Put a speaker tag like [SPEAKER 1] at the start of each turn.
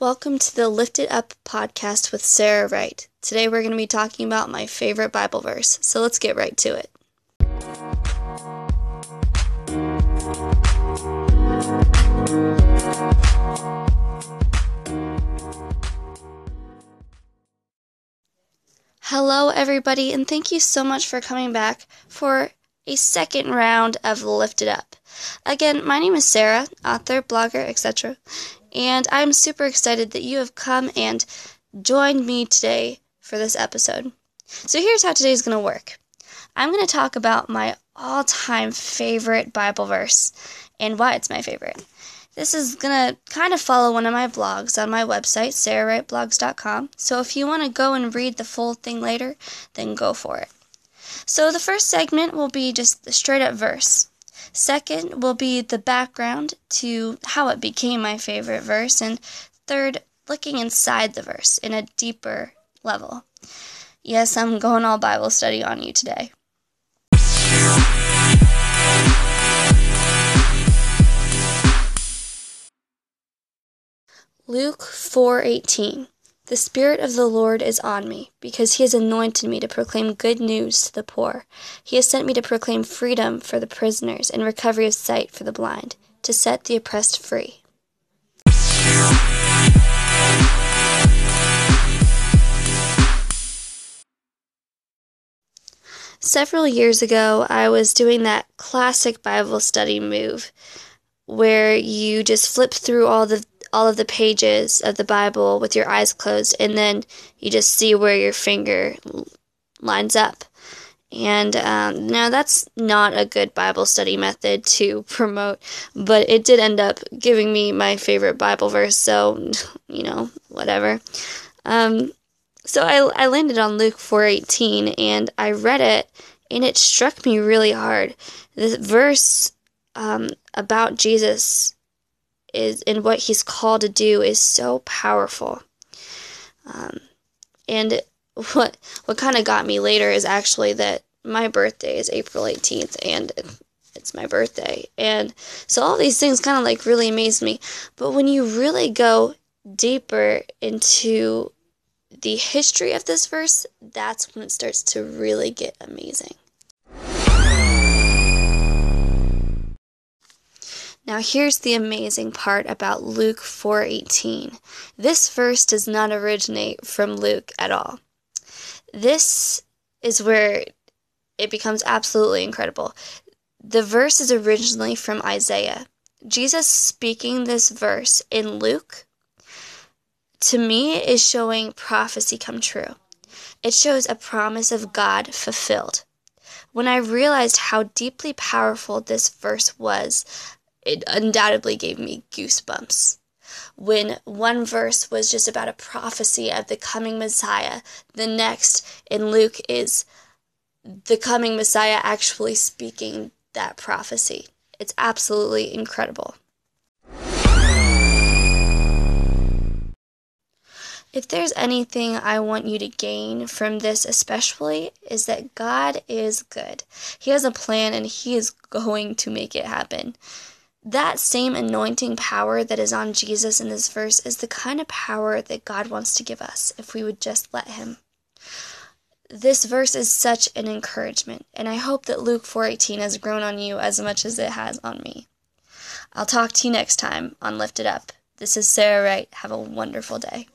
[SPEAKER 1] Welcome to the Lifted Up podcast with Sarah Wright. Today we're going to be talking about my favorite Bible verse, so let's get right to it. Hello, everybody, and thank you so much for coming back for a second round of Lifted Up. Again, my name is Sarah, author, blogger, etc., and I'm super excited that you have come and joined me today for this episode. So here's how today's going to work I'm going to talk about my all time favorite Bible verse and why it's my favorite. This is going to kind of follow one of my blogs on my website, sarahwrightblogs.com. So if you want to go and read the full thing later, then go for it. So the first segment will be just the straight up verse. Second will be the background to how it became my favorite verse. And third, looking inside the verse in a deeper level. Yes, I'm going all Bible study on you today. Luke 4:18 the Spirit of the Lord is on me, because he has anointed me to proclaim good news to the poor. He has sent me to proclaim freedom for the prisoners and recovery of sight for the blind, to set the oppressed free. Several years ago, I was doing that classic Bible study move where you just flip through all the all of the pages of the Bible with your eyes closed, and then you just see where your finger lines up. And um, now that's not a good Bible study method to promote, but it did end up giving me my favorite Bible verse, so, you know, whatever. Um, so I, I landed on Luke 4.18 and I read it and it struck me really hard. This verse um, about Jesus is and what he's called to do is so powerful. Um, and what what kind of got me later is actually that my birthday is April 18th and it's my birthday. And so all these things kind of like really amazed me. But when you really go deeper into the history of this verse, that's when it starts to really get amazing. Now here's the amazing part about Luke 4:18. This verse does not originate from Luke at all. This is where it becomes absolutely incredible. The verse is originally from Isaiah. Jesus speaking this verse in Luke to me is showing prophecy come true. It shows a promise of God fulfilled. When I realized how deeply powerful this verse was, it undoubtedly gave me goosebumps. When one verse was just about a prophecy of the coming Messiah, the next in Luke is the coming Messiah actually speaking that prophecy. It's absolutely incredible. If there's anything I want you to gain from this, especially, is that God is good. He has a plan and He is going to make it happen that same anointing power that is on Jesus in this verse is the kind of power that God wants to give us if we would just let Him. This verse is such an encouragement, and I hope that Luke 4:18 has grown on you as much as it has on me. I'll talk to you next time on Lifted Up. This is Sarah Wright. Have a wonderful day.